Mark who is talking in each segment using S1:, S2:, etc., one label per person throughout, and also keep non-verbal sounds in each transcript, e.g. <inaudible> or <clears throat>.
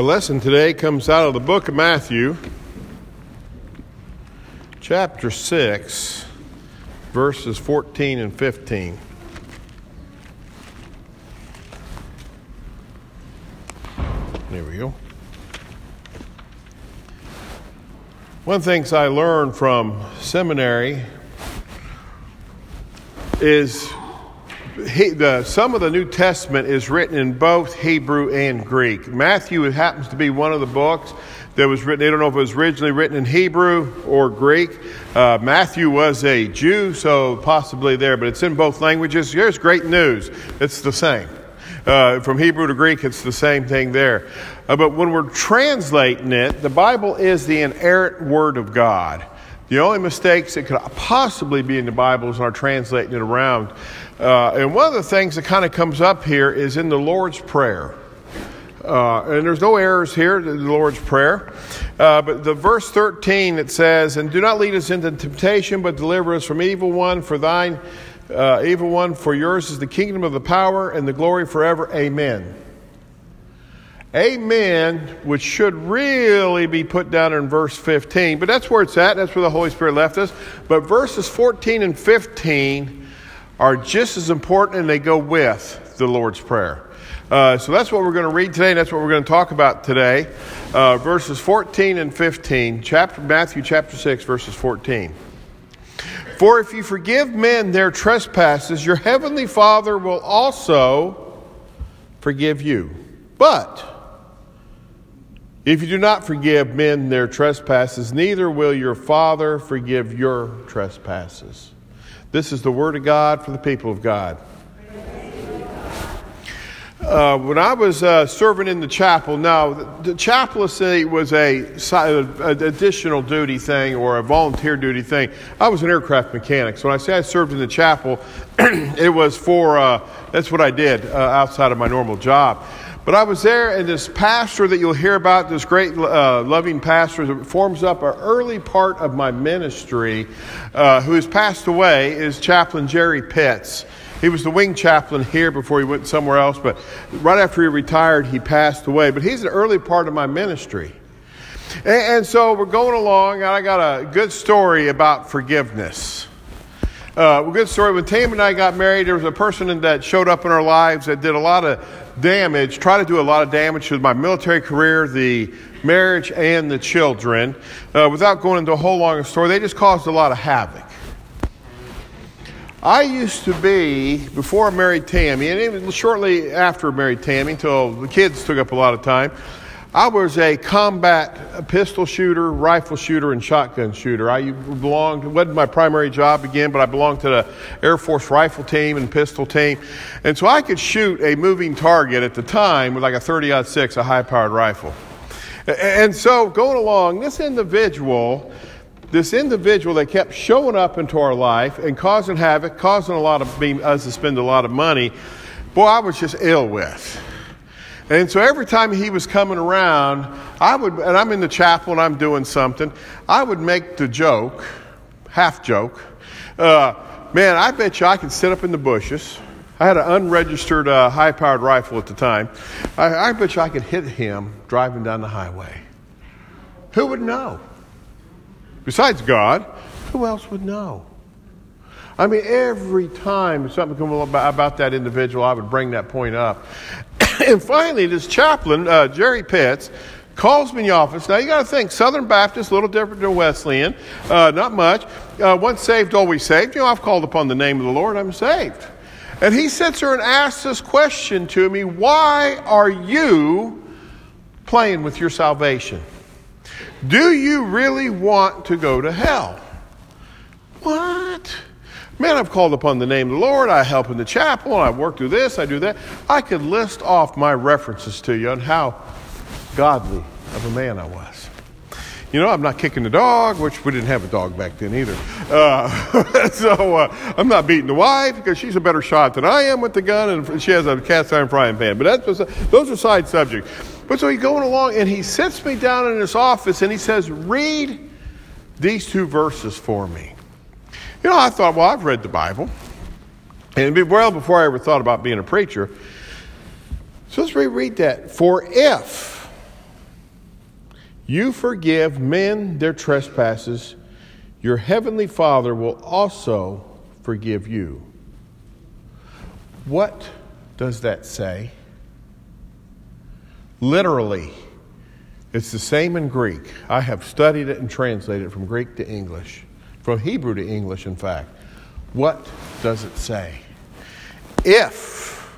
S1: Our lesson today comes out of the book of Matthew, chapter 6, verses 14 and 15. There we go. One of the things I learned from seminary is he, the, some of the New Testament is written in both Hebrew and Greek. Matthew happens to be one of the books that was written. I don't know if it was originally written in Hebrew or Greek. Uh, Matthew was a Jew, so possibly there, but it's in both languages. Here's great news it's the same. Uh, from Hebrew to Greek, it's the same thing there. Uh, but when we're translating it, the Bible is the inerrant Word of God. The only mistakes that could possibly be in the Bible is our translating it around. Uh, and one of the things that kind of comes up here is in the Lord's Prayer. Uh, and there's no errors here in the Lord's Prayer. Uh, but the verse 13 it says, And do not lead us into temptation, but deliver us from evil one, for thine uh, evil one, for yours is the kingdom of the power and the glory forever. Amen. Amen, which should really be put down in verse 15, but that's where it's at. That's where the Holy Spirit left us. But verses 14 and 15 are just as important and they go with the Lord's Prayer. Uh, so that's what we're going to read today, and that's what we're going to talk about today. Uh, verses 14 and 15, chapter, Matthew chapter 6, verses 14. For if you forgive men their trespasses, your heavenly Father will also forgive you. But if you do not forgive men their trespasses, neither will your Father forgive your trespasses. This is the word of God for the people of God. Uh, when I was uh, serving in the chapel, now the, chaplaincy was a, a, additional duty thing or a volunteer duty thing. I was an aircraft mechanic, so when I say I served in the chapel, <clears throat> it was for uh, that's what I did uh, outside of my normal job. But I was there, and this pastor that you'll hear about, this great uh, loving pastor, forms up an early part of my ministry, uh, who has passed away, is Chaplain Jerry Pitts. He was the wing chaplain here before he went somewhere else, but right after he retired, he passed away. But he's an early part of my ministry. And, and so we're going along, and I got a good story about forgiveness. Uh, a good story. When Tam and I got married, there was a person that showed up in our lives that did a lot of damage, tried to do a lot of damage to my military career, the marriage, and the children. Uh, without going into a whole long story, they just caused a lot of havoc. I used to be, before I married Tammy, and even shortly after I married Tammy, until the kids took up a lot of time, I was a combat pistol shooter, rifle shooter, and shotgun shooter. I belonged, it wasn't my primary job again, but I belonged to the Air Force rifle team and pistol team. And so I could shoot a moving target at the time with like a 30 6, a high powered rifle. And so going along, this individual this individual that kept showing up into our life and causing havoc, causing a lot of us to spend a lot of money, boy, I was just ill with. And so every time he was coming around, I would, and I'm in the chapel and I'm doing something, I would make the joke, half joke, uh, man, I bet you I could sit up in the bushes. I had an unregistered uh, high powered rifle at the time. I, I bet you I could hit him driving down the highway. Who would know? Besides God, who else would know? I mean, every time something come about, about that individual, I would bring that point up. <laughs> and finally, this chaplain, uh, Jerry Pitts, calls me in the office. Now, you got to think, Southern Baptist, a little different than Wesleyan, uh, not much. Uh, once saved, always saved. You know, I've called upon the name of the Lord, I'm saved. And he sits there and asks this question to me Why are you playing with your salvation? Do you really want to go to hell? What? Man, I've called upon the name of the Lord. I help in the chapel. I work through this. I do that. I could list off my references to you on how godly of a man I was. You know, I'm not kicking the dog, which we didn't have a dog back then either. Uh, <laughs> so uh, I'm not beating the wife because she's a better shot than I am with the gun, and she has a cast iron frying pan. But that's those are side subjects. But so he's going along and he sits me down in his office and he says, Read these two verses for me. You know, I thought, well, I've read the Bible. And well before I ever thought about being a preacher. So let's reread that. For if you forgive men their trespasses, your heavenly Father will also forgive you. What does that say? Literally, it's the same in Greek. I have studied it and translated it from Greek to English, from Hebrew to English, in fact. What does it say? If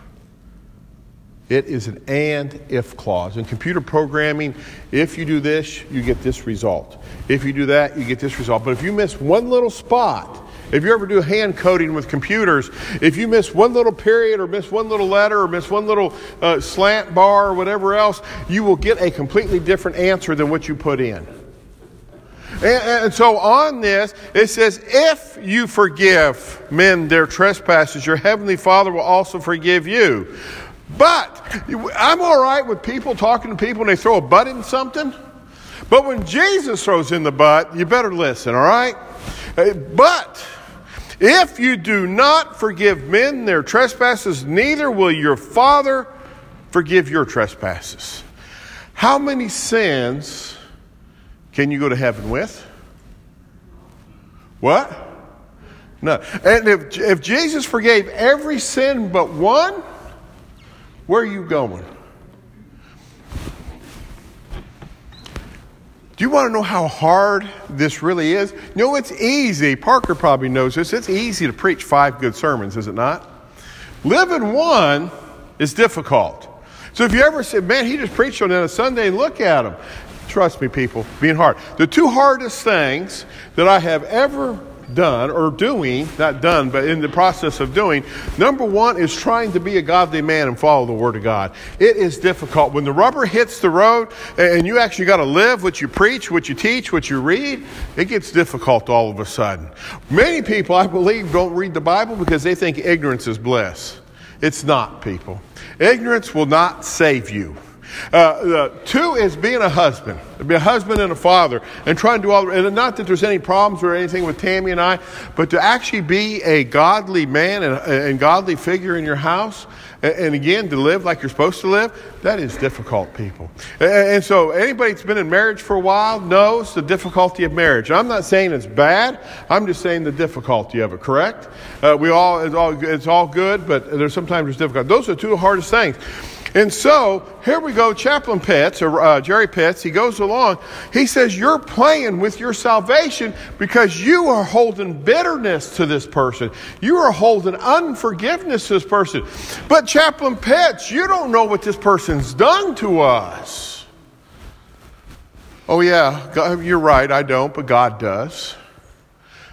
S1: it is an and if clause. In computer programming, if you do this, you get this result. If you do that, you get this result. But if you miss one little spot, if you ever do hand coding with computers, if you miss one little period or miss one little letter or miss one little uh, slant bar or whatever else, you will get a completely different answer than what you put in. And, and, so on this, it says, if you forgive men their trespasses, your heavenly Father will also forgive you. But I'm all right with people talking to people and they throw a butt in something. But when Jesus throws in the butt, you better listen, all right? Uh, but if you do not forgive men their trespasses, neither will your Father forgive your trespasses. How many sins can you go to heaven with? What? No. And if, if Jesus forgave every sin but one, Where are you going? Do you want to know how hard this really is? Know, it's easy. Parker probably knows this. It's easy to preach five good sermons, is it not? Living one is difficult. So if you ever said, man, he just preached on that a Sunday, look at him. Trust me, people, being hard. The two hardest things that I have ever done or doing, not done, but in the process of doing, number one is trying to be a godly man and follow the Word of God. It is difficult. When the rubber hits the road and you actually got to live what you preach, what you teach, what you read, it gets difficult all of a sudden. Many people, I believe, don't read the Bible because they think ignorance is bliss. It's not, people. Ignorance will not save you. Uh, two is being a husband, be a husband and a father, and trying to do all. And not that there's any problems or anything with Tammy and I, but to actually be a godly man and, and godly figure in your house, and, and, again to live like you're supposed to live, that is difficult, people. And, and so anybody that's been in marriage for a while knows the difficulty of marriage. I'm not saying it's bad. I'm just saying the difficulty of it. Correct? Uh, we all it's all it's all good, but there's sometimes it's difficult. Those are two hardest things. And so here we go, Chaplain Pitts, or uh, Jerry Pitts, he goes along. He says, You're playing with your salvation because you are holding bitterness to this person. You are holding unforgiveness to this person. But Chaplain Pitts, you don't know what this person's done to us. Oh, yeah, God, you're right, I don't, but God does.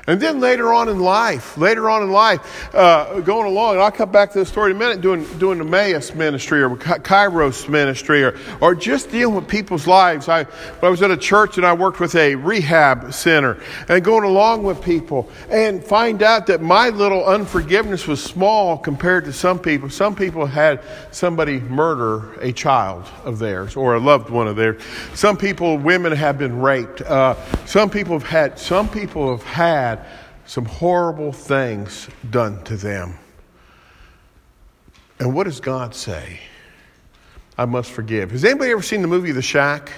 S1: And then later on in life, later on in life, uh, going along, and I'll come back to the story in a minute, doing, doing Emmaus ministry or Kairos ministry or, or just dealing with people's lives. I, I was at a church and I worked with a rehab center and going along with people and find out that my little unforgiveness was small compared to some people. Some people had somebody murder a child of theirs or a loved one of theirs. Some people, women have been raped. Uh, some people have had, some people have had some horrible things done to them. And what does God say? I must forgive. Has anybody ever seen the movie The Shack?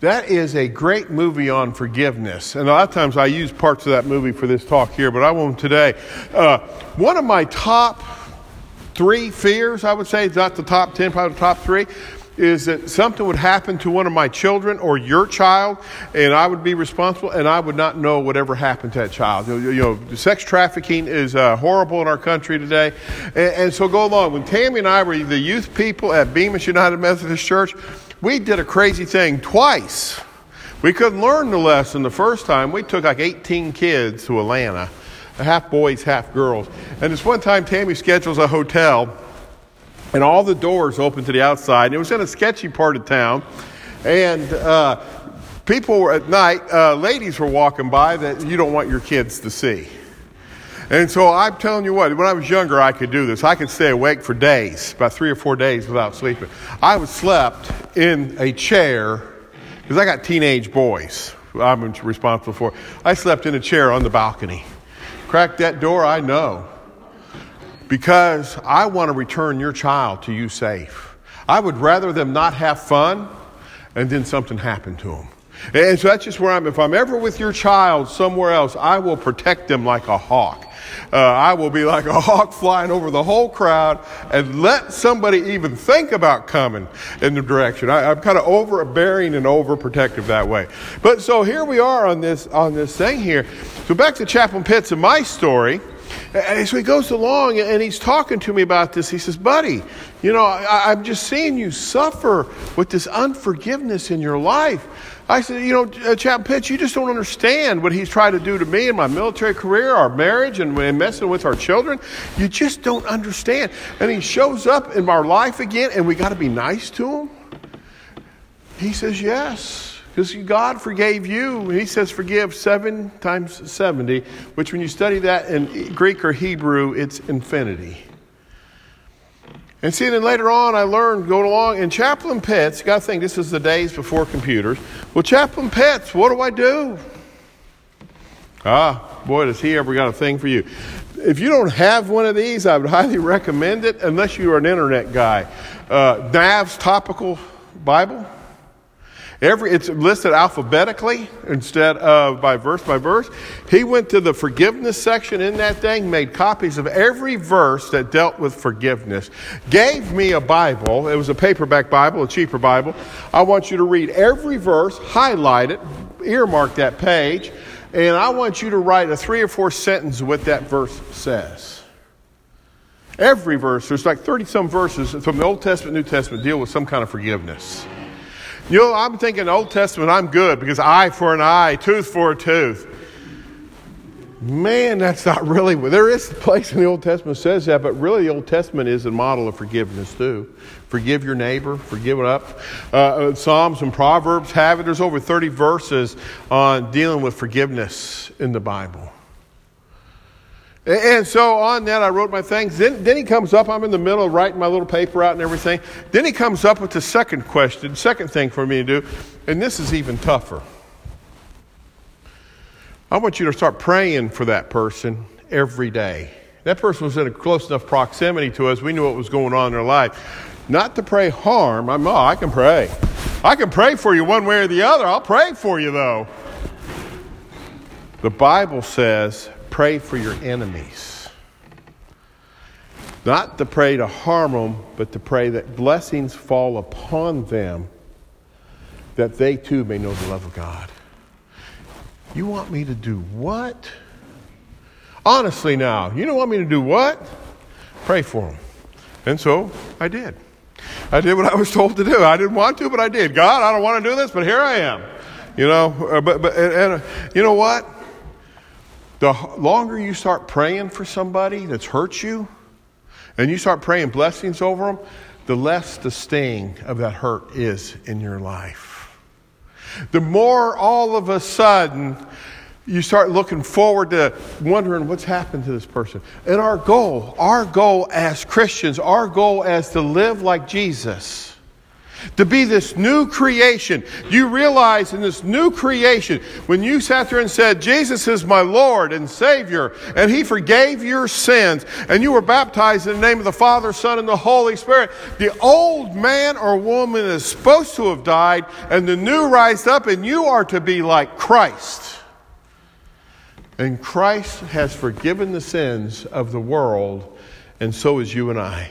S1: That is a great movie on forgiveness. And a lot of times I use parts of that movie for this talk here, but I won't today. Uh, one of my top three fears, I would say, not the top 10, probably the top three, is that something would happen to one of my children or your child, and I would be responsible, and I would not know whatever happened to that child. You know, sex trafficking is uh, horrible in our country today, and, and so go along. When Tammy and I were the youth people at Bemiss United Methodist Church, we did a crazy thing twice. We couldn't learn the lesson the first time. We took like 18 kids to Atlanta, half boys, half girls. And this one time, Tammy schedules a hotel and all the doors open to the outside. And it was in a sketchy part of town, and uh, people were at night. Uh, ladies were walking by that you don't want your kids to see. And so I'm telling you what, when I was younger, I could do this. I could stay awake for days, about three or four days without sleeping. I was slept in a chair because I got teenage boys I'm responsible for. I slept in a chair on the balcony. Cracked that door, I know because I want to return your child to you safe. I would rather them not have fun and then something happen to them. And so that's just where I'm. If I'm ever with your child somewhere else, I will protect them like a hawk. Uh, I will be like a <laughs> hawk flying over the whole crowd and let somebody even think about coming in the direction. I, am kind of overbearing and overprotective that way. But so here we are on this on this thing here. So back to Chaplain Pitts and my story. And so he goes along and he's talking to me about this. He says, Buddy, you know, I, am just seeing you suffer with this unforgiveness in your life. I said, You know, uh, Chap Pitts, you just don't understand what he's tried to do to me in my military career, our marriage, and messing with our children. You just don't understand. And he shows up in our life again, and we got to be nice to him. He says, Yes. Because God forgave you. He says forgive seven times 70, which when you study that in Greek or Hebrew, it's infinity. And see, then later on, I learned going along in Chaplain Pitts. You got to think this is the days before computers. Well, Chaplain Pitts, what do I do? Ah, boy, does he ever got a thing for you. If you don't have one of these, I would highly recommend it, unless you are an internet guy. Uh, Nave's Topical Bible. Every, it's listed alphabetically instead of by verse by verse. He went to the forgiveness section in that thing, made copies of every verse that dealt with forgiveness, gave me a Bible. It was a paperback Bible, a cheaper Bible. I want you to read every verse, highlight it, earmark that page, and I want you to write a three or four sentence what that verse says. Every verse, there's like 30 some verses from the Old Testament, New Testament deal with some kind of forgiveness. You know, I'm thinking Old Testament, I'm good because eye for an eye, tooth for a tooth. Man, that's not really, there is a place in the Old Testament says that, but really the Old Testament is a model of forgiveness too. Forgive your neighbor, forgive it up. Uh, uh, Psalms and Proverbs have it. There's over 30 verses on dealing with forgiveness in the Bible. And so on that, I wrote my things. Then, then he comes up. I'm in the middle of writing my little paper out and everything. Then he comes up with the second question, second thing for me to do. And this is even tougher. I want you to start praying for that person every day. That person was in a close enough proximity to us. We knew what was going on in their life. Not to pray harm. I'm, oh, I can pray. I can pray for you one way or the other. I'll pray for you, though. The Bible says pray for your enemies. Not to pray to harm them, but to pray that blessings fall upon them, that they too may know the love of God. You want me to do what? Honestly, now, you don't want me to do what? Pray for them. And so I did. I did what I was told to do. I didn't want to, but I did. God, I don't want to do this, but here I am. You know, uh, but, but and, and you know what? The longer you start praying for somebody that's hurt you, and you start praying blessings over them, the less the sting of that hurt is in your life. The more all of a sudden you start looking forward to wondering what's happened to this person. And our goal, our goal as Christians, our goal as to live like Jesus to be this new creation. You realize in this new creation, when you sat there and said, Jesus is my Lord and Savior, and He forgave your sins, and you were baptized in the name of the Father, Son, and the Holy Spirit, the old man or woman is supposed to have died, and the new rised up, and you are to be like Christ. And Christ has forgiven the sins of the world, and so is you and I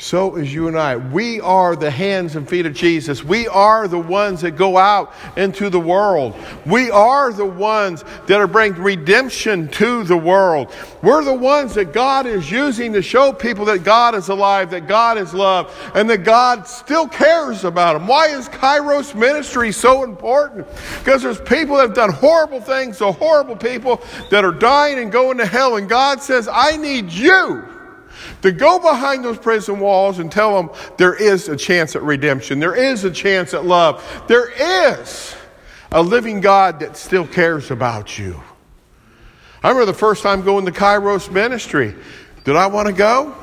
S1: so is you and I. We are the hands and feet of Jesus. We are the ones that go out into the world. We are the ones that are bringing redemption to the world. We're the ones that God is using to show people that God is alive, that God is love, and that God still cares about them. Why is Kairos ministry so important? Because there's people that have done horrible things to horrible people that are dying and going to hell, and God says, I need you to go behind those prison walls and tell them there is a chance at redemption, there is a chance at love, there is a living God that still cares about you. I remember the first time going to Kairos ministry. Did I want to go?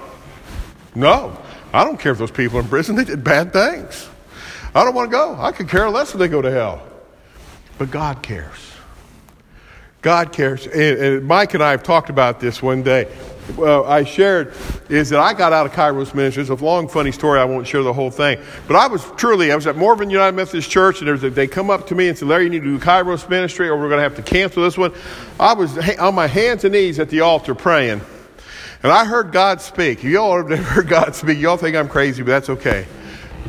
S1: No. I don't care if those people in prison, they did bad things. I don't want to go. I could care less if they go to hell. But God cares. God cares. And, and Mike and I have talked about this one day well, I shared is that I got out of Kairos Ministry. It's a long, funny story. I won't share the whole thing. But I was truly, I was at Morven United Methodist Church, and a, they come up to me and said, Larry, you need to do Kairos Ministry, or we're going to have to cancel this one. I was on my hands and knees at the altar praying. And I heard God speak. You all have <laughs> never heard God speak. You all think I'm crazy, but that's okay.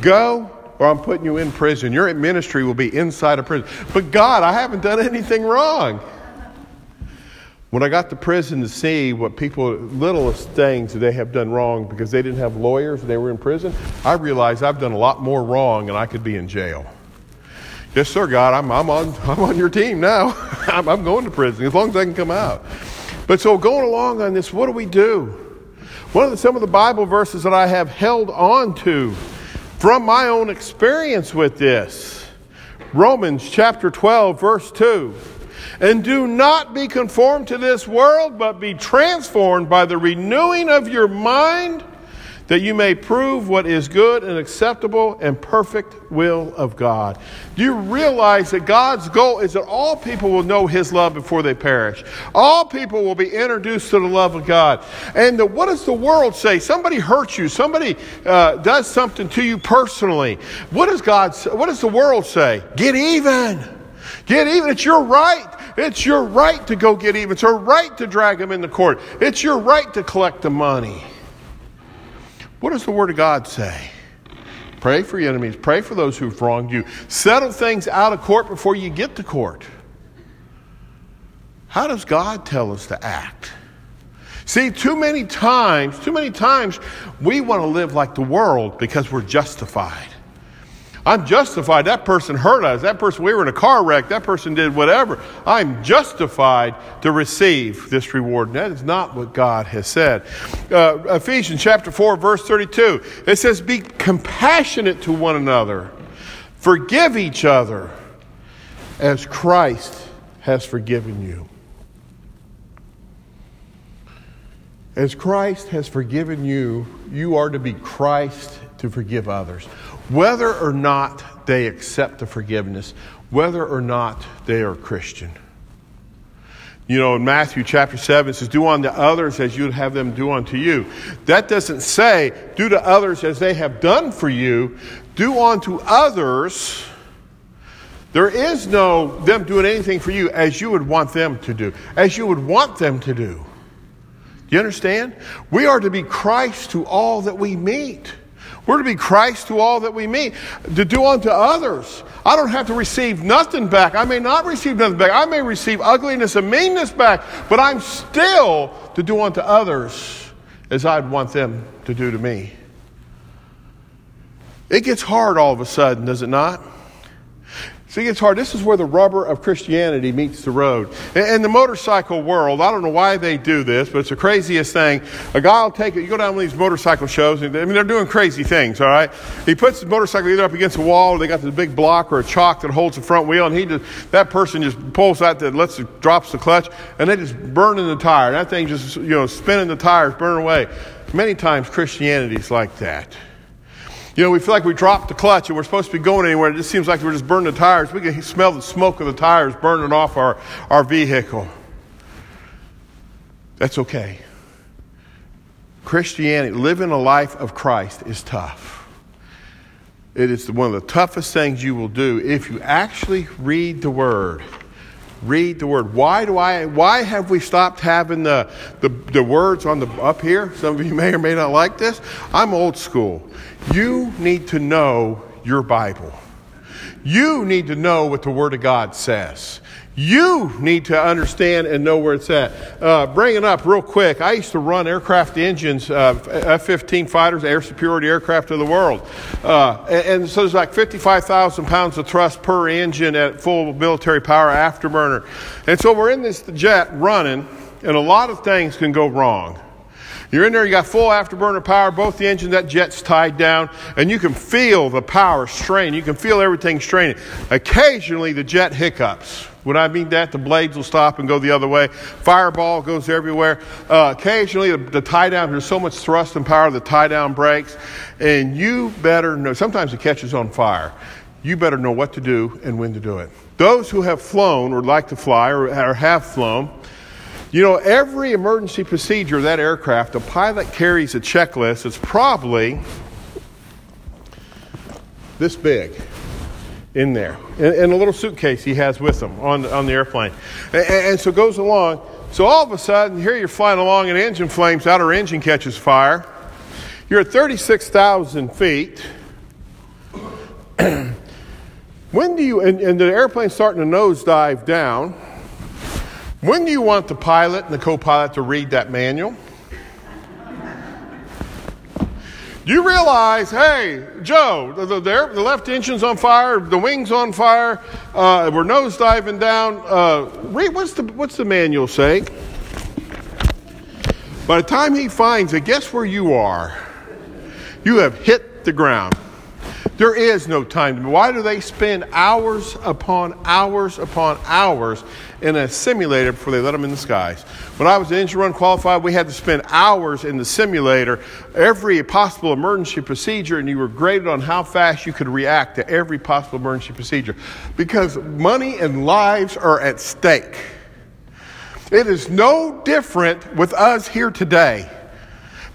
S1: Go, or I'm putting you in prison. Your ministry will be inside a prison. But God, I haven't done anything wrong. When I got to prison to see what people, littlest things that they have done wrong because they didn't have lawyers and they were in prison, I realized I've done a lot more wrong and I could be in jail. Yes, sir, God, I'm, I'm, on, <laughs> I'm on your team now. <laughs> I'm, I'm going to prison as long as I can come out. But so going along on this, what do we do? One of the, some of the Bible verses that I have held on to from my own experience with this Romans chapter 12, verse 2. And do not be conformed to this world, but be transformed by the renewing of your mind, that you may prove what is good and acceptable and perfect will of God. Do you realize that God's goal is that all people will know His love before they perish? All people will be introduced to the love of God. And the, what does the world say? Somebody hurts you. Somebody uh, does something to you personally. What does God? What does the world say? Get even. Get even. It's your right. It's your right to go get even. It's your right to drag them into court. It's your right to collect the money. What does the Word of God say? Pray for your enemies. Pray for those who've wronged you. Settle things out of court before you get to court. How does God tell us to act? See, too many times, too many times, we want to live like the world because we're justified. I'm justified. That person hurt us. That person, we were in a car wreck. That person did whatever. I'm justified to receive this reward. And that is not what God has said. Uh, Ephesians chapter 4, verse 32, it says, Be compassionate to one another, forgive each other as Christ has forgiven you. As Christ has forgiven you, you are to be Christ to forgive others whether or not they accept the forgiveness, whether or not they are Christian. You know, in Matthew chapter 7, it says, Do unto others as you'd have them do unto you. That doesn't say, Do to others as they have done for you. Do unto others. There is no them doing anything for you as you would want them to do, as you would want them to do. Do you understand? We are to be Christ to all that we meet. We're to be Christ to all that we meet, to do unto others. I don't have to receive nothing back. I may not receive nothing back. I may receive ugliness and meanness back, but I'm still to do unto others as I'd want them to do to me. It gets hard all of a sudden, does it not? See, it's hard. This is where the rubber of Christianity meets the road. In the motorcycle world, I don't know why they do this, but it's the craziest thing. A guy will take it, you go down one of these motorcycle shows, and I mean, they're doing crazy things, all right? He puts the motorcycle either up against a wall, or they got this big block or a chalk that holds the front wheel, and he just, that person just pulls that, that lets it, drops the clutch, and they just burn in the tire. That thing just, you know, spinning the tires, burning away. Many times Christianity's like that. You know, we feel like we dropped the clutch and we're supposed to be going anywhere. It just seems like we're just burning the tires. We can smell the smoke of the tires burning off our, our vehicle. That's okay. Christianity, living a life of Christ is tough. It is one of the toughest things you will do if you actually read the Word read the word. Why do I why have we stopped having the, the, the words on the up here? Some of you may or may not like this. I'm old school. You need to know your Bible. You need to know what the Word of God says. You need to understand and know where it's at. Uh, bring it up real quick. I used to run aircraft engines, uh, F 15 fighters, air superiority aircraft of the world. Uh, and, and, so there's like 55,000 pounds of thrust per engine at full military power afterburner. And so we're in this jet running, and a lot of things can go wrong. You're in there, you got full afterburner power, both the engines, that jet's tied down, and you can feel the power strain. You can feel everything straining. Occasionally, the jet hiccups. When I mean that, the blades will stop and go the other way. Fireball goes everywhere. Uh, occasionally, the, the tie down, there's so much thrust and power, the tie down breaks. And you better know, sometimes it catches on fire. You better know what to do and when to do it. Those who have flown or like to fly or, or have flown, you know, every emergency procedure of that aircraft, the pilot carries a checklist that's probably this big in there, in, in, a little suitcase he has with him on, on the airplane. And, and so goes along. So all of a sudden, here you're flying along and engine flames out, or engine catches fire. You're at 36,000 feet. <clears throat> when do you, and, and the airplane's starting to nosedive down. When do you want the pilot and the co pilot to read that manual? You realize, hey, Joe, the, the, the, left engine's on fire, the wing's on fire, uh, we're nose diving down. Uh, what's, the, what's the manual say? By the time he finds it, guess where you are? You have hit the ground. There is no time. Why do they spend hours upon hours upon hours in a simulator before they let them in the skies? When I was an engine run qualified, we had to spend hours in the simulator, every possible emergency procedure, and you were graded on how fast you could react to every possible emergency procedure. Because money and lives are at stake. It is no different with us here today.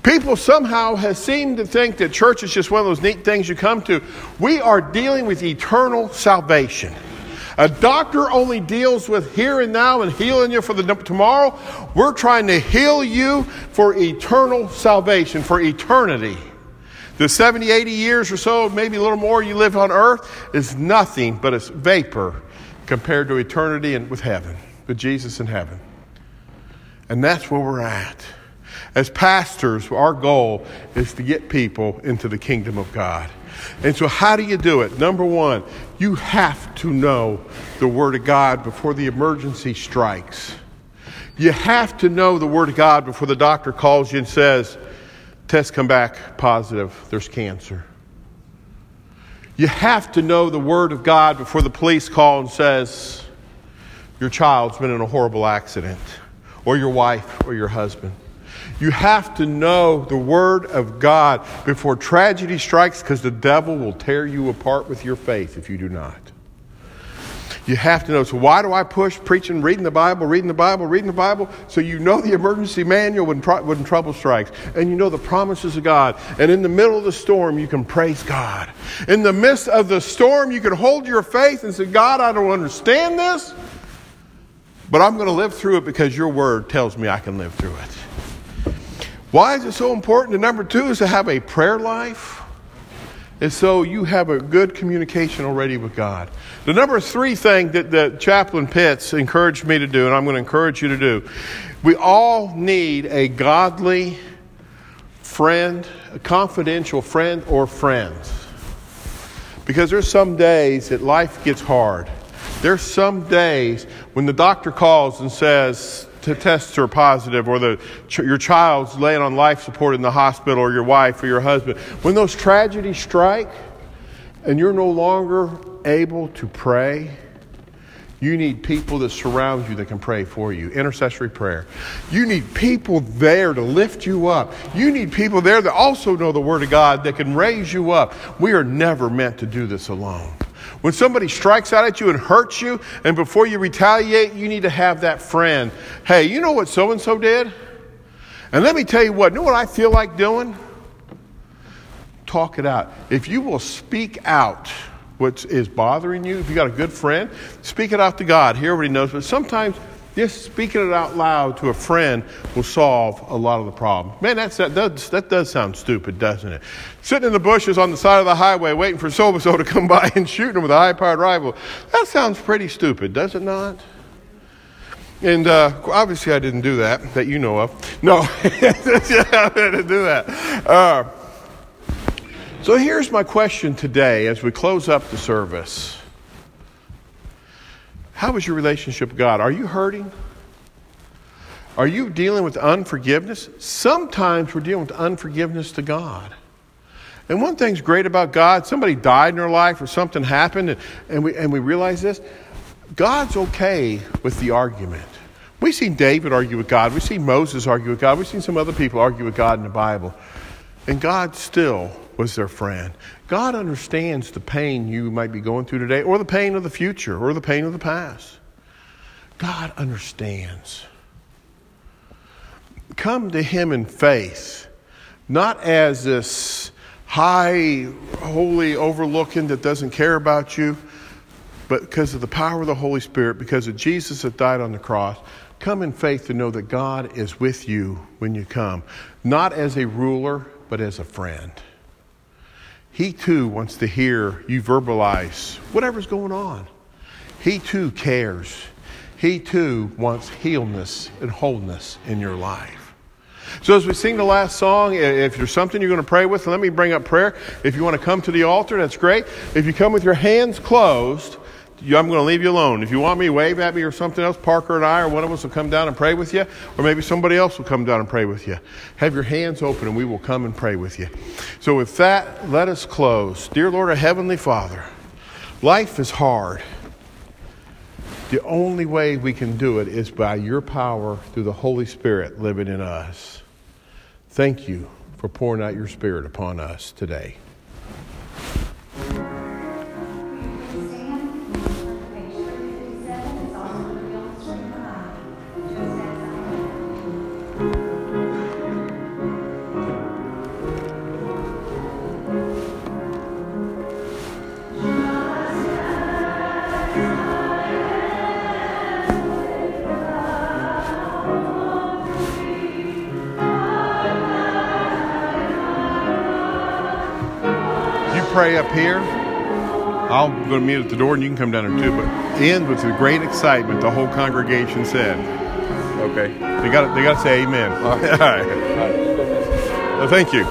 S1: People somehow have seemed to think that church is just one of those neat things you come to. We are dealing with eternal salvation. A doctor only deals with here and now and healing you for the tomorrow. We're trying to heal you for eternal salvation, for eternity. The 70, 80 years or so, maybe a little more you live on earth is nothing but it's vapor compared to eternity and with heaven, with Jesus in heaven. And that's where we're at. As pastors, our goal is to get people into the kingdom of God. And so, how do you do it? Number one, you have to know the Word of God before the emergency strikes. You have to know the Word of God before the doctor calls you and says, Test come back positive, there's cancer. You have to know the Word of God before the police call and says, Your child's been in a horrible accident, or your wife, or your husband. You have to know the Word of God before tragedy strikes because the devil will tear you apart with your faith if you do not. You have to know. So, why do I push preaching, reading the Bible, reading the Bible, reading the Bible? So you know the emergency manual when, when trouble strikes, and you know the promises of God. And in the middle of the storm, you can praise God. In the midst of the storm, you can hold your faith and say, God, I don't understand this, but I'm going to live through it because your word tells me I can live through it. Why is it so important? And number two is to have a prayer life. And so you have a good communication already with God. The number three thing that, that Chaplain Pitts encouraged me to do, and I'm going to encourage you to do, we all need a godly friend, a confidential friend or friends. Because there's some days that life gets hard. There's some days when the doctor calls and says, to tests are positive or the, your child's laying on life support in the hospital or your wife or your husband, when those tragedies strike and you're no longer able to pray, you need people that surround you that can pray for you. Intercessory prayer. You need people there to lift you up. You need people there that also know the Word of God that can raise you up. We are never meant to do this alone. When somebody strikes out at you and hurts you, and before you retaliate, you need to have that friend. Hey, you know what so and so did? And let me tell you what, you know what I feel like doing? Talk it out. If you will speak out what is bothering you, if you got a good friend, speak it out to God. He already knows. But sometimes just speaking it out loud to a friend will solve a lot of the problem. Man, that's, that, does, that does sound stupid, doesn't it? Sitting in the bushes on the side of the highway waiting for so and so to come <laughs> by and shooting him with a high powered rifle. That sounds pretty stupid, does it not? And uh, obviously, I didn't do that, that you know of. No, <laughs> I didn't do that. Uh, so here's my question today as we close up the service. How is your relationship with God? Are you hurting? Are you dealing with unforgiveness? Sometimes we're dealing with unforgiveness to God. And one thing's great about God somebody died in their life or something happened, and, and, we, and we realize this God's okay with the argument. We've seen David argue with God, we've seen Moses argue with God, we've seen some other people argue with God in the Bible. And God still was their friend. God understands the pain you might be going through today, or the pain of the future, or the pain of the past. God understands. Come to Him in faith, not as this high, holy overlooking that doesn't care about you, but because of the power of the Holy Spirit, because of Jesus that died on the cross. Come in faith to know that God is with you when you come, not as a ruler, but as a friend. He too wants to hear you verbalize whatever's going on. He too cares. He too wants healness and wholeness in your life. So, as we sing the last song, if there's something you're going to pray with, let me bring up prayer. If you want to come to the altar, that's great. If you come with your hands closed, I'm going to leave you alone. If you want me, wave at me or something else. Parker and I, or one of us will come down and pray with you, or maybe somebody else will come down and pray with you. Have your hands open, and we will come and pray with you. So, with that, let us close. Dear Lord, our Heavenly Father, life is hard. The only way we can do it is by your power through the Holy Spirit living in us. Thank you for pouring out your Spirit upon us today. I'm going to meet at the door, and you can come down there too. But end with the great excitement. The whole congregation said.
S2: Okay.
S1: They got. They got to say Amen. <laughs> All right. All right. Well, thank you.